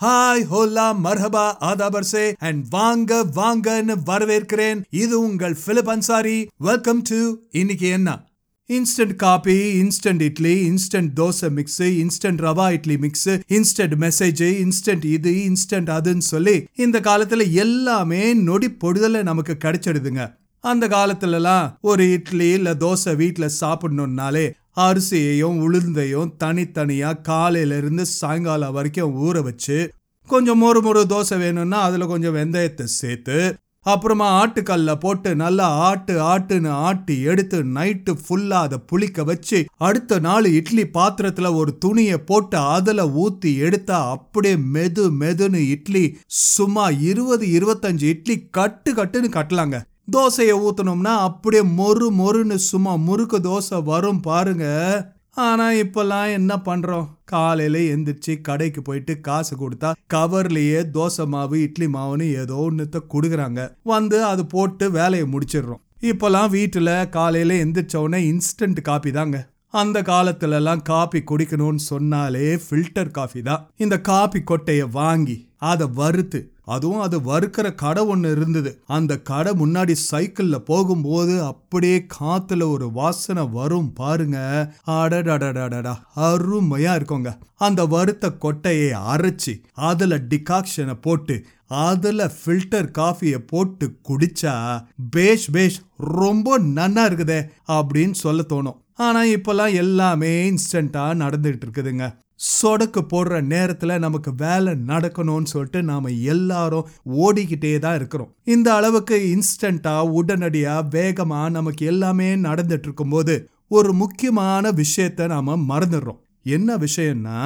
Hi Hola மர்ஹபா ஆதாபர்சே and வாங்க வாங்கன்னு வரவேற்கிறேன் இது உங்கள் பிலிப் அன்சாரி வெல்கம் டு இன்னைக்கு என்ன instant coffee instant idli instant dosa mix instant rava idli mix instant message instant இது இன்ஸ்டன்ட் அதுன்னு சொல்லி இந்த காலத்துல எல்லாமே நொடி பொடுதல நமக்கு கிடைச்சிடுதுங்க அந்த காலத்துலலாம் ஒரு இட்லி இல்ல தோசை வீட்டில் சாப்பிடணும்னாலே அரிசியையும் உளுந்தையும் தனித்தனியா காலையில இருந்து சாயங்காலம் வரைக்கும் ஊற வச்சு கொஞ்சம் மொறு மொறு தோசை வேணும்னா அதுல கொஞ்சம் வெந்தயத்தை சேர்த்து அப்புறமா ஆட்டுக்கல்ல போட்டு நல்லா ஆட்டு ஆட்டுன்னு ஆட்டி எடுத்து நைட்டு ஃபுல்லா அதை புளிக்க வச்சு அடுத்த நாள் இட்லி பாத்திரத்துல ஒரு துணியை போட்டு அதுல ஊத்தி எடுத்தா அப்படியே மெது மெதுன்னு இட்லி சும்மா இருபது இருபத்தஞ்சு இட்லி கட்டு கட்டுன்னு கட்டலாங்க. தோசையை ஊற்றினோம்னா அப்படியே மொறு மொறுன்னு சும்மா முறுக்கு தோசை வரும் பாருங்க. ஆனால் இப்போல்லாம் என்ன பண்ணுறோம் காலையில் எந்திரிச்சு கடைக்கு போயிட்டு காசு கொடுத்தா கவர்லேயே தோசை மாவு இட்லி மாவுன்னு ஏதோ ஒன்றுத்த கொடுக்குறாங்க. வந்து அது போட்டு வேலையை முடிச்சிடுறோம். இப்போல்லாம் வீட்டில் காலையில் எந்திரிச்ச உடனே இன்ஸ்டன்ட் காப்பி தாங்க. அந்த காலத்துலலாம் காபி குடிக்கணும்னு சொன்னாலே ஃபில்டர் காஃபி தான். இந்த காபி கொட்டையை வாங்கி அதை வறுத்து அதுவும் அது வறுக்கிற கடை ஒன்று இருந்தது. அந்த கடை முன்னாடி சைக்கிளில் போகும்போது அப்படியே காத்துல ஒரு வாசனை வரும் பாருங்க. அடடடடடா அருமையா இருக்குங்க. அந்த வறுத்த கொட்டையை அரைச்சி அதுல டிகாக்ஷனை போட்டு அதுல ஃபில்டர் காஃபியை போட்டு குடிச்சா பேஷ் பேஷ் ரொம்ப நன்னா இருக்குதே அப்படின்னு சொல்ல தோணும். ஆனால் இப்போல்லாம் எல்லாமே இன்ஸ்டண்ட்டாக நடந்துகிட்டு இருக்குதுங்க சொடக்கு போடுற நேரத்தில் நமக்கு வேலை நடக்கணும்னு சொல்லிட்டு நாம எல்லாரும் ஓடிக்கிட்டே தான் இருக்கிறோம். இந்த அளவுக்கு இன்ஸ்டண்ட்டாக உடனடியாக வேகமா நமக்கு எல்லாமே நடந்துட்டு இருக்கும்போது ஒரு முக்கியமான விஷயத்த நாம மறந்துடுறோம். என்ன விஷயம்னா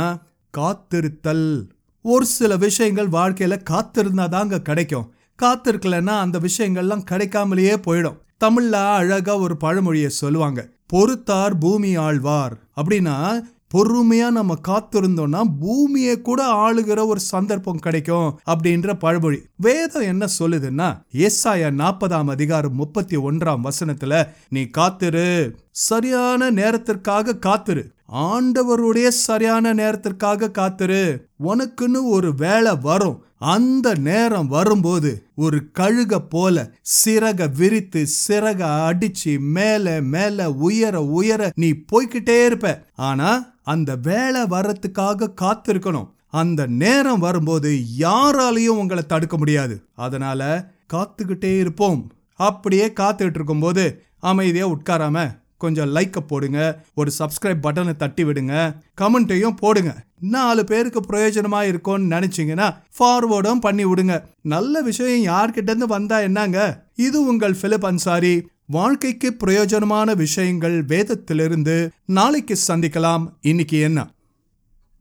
காத்திருத்தல். ஒரு சில விஷயங்கள் வாழ்க்கையில காத்திருந்தா தாங்க கிடைக்கும். காத்திருக்கலன்னா அந்த விஷயங்கள்லாம் கிடைக்காமலேயே போயிடும். தமிழ்ல அழகாக ஒரு பழமொழியை சொல்லுவாங்க. பொறுத்தார் பூமி ஆழ்வார். அப்படின்னா பொறுமையா நம்ம காத்திருந்தோம்னா பூமியை கூட ஆளுகிற ஒரு சந்தர்ப்பம் கிடைக்கும் அப்படின்ற பழமொழி. வேதம் என்ன சொல்லுதுன்னா எஸ்ஆயா நாற்பதாம் அதிகாரம் முப்பத்தி ஒன்றாம் வசனத்துல நீ காத்திரு. சரியான நேரத்திற்காக காத்திரு. ஆண்டவருடைய சரியான நேரத்திற்காக காத்துரு. உனக்குன்னு ஒரு வேலை வரும். அந்த நேரம் வரும்போது ஒரு கழுக போல சிறக விரித்து சிறக அடிச்சு மேல மேல உயர உயர நீ போய்கிட்டே இருப்ப. ஆனா அந்த வேலை வர்றதுக்காக காத்திருக்கணும். அந்த நேரம் வரும்போது யாராலையும் உங்களை தடுக்க முடியாது. அதனால காத்துக்கிட்டே இருப்போம். அப்படியே காத்துக்கிட்டு இருக்கும்போது அமைதியா உட்காராம கொஞ்சம் லைக்கை போடுங்க. ஒரு சப்ஸ்கிரைப் பட்டனை தட்டி விடுங்க. கமெண்ட்டையும் போடுங்க. நாலு பேருக்கு பிரயோஜனமாக இருக்கும்னு நினச்சிங்கன்னா ஃபார்வேர்டும் பண்ணி விடுங்க. நல்ல விஷயம் யார்கிட்டேருந்து வந்தால் வந்தா என்னங்க? இது உங்கள் ஃபிலிப் அன்சாரி வாழ்க்கைக்கு பிரயோஜனமான விஷயங்கள் வேதத்திலிருந்து நாளைக்கு சந்திக்கலாம். இன்னைக்கு என்ன?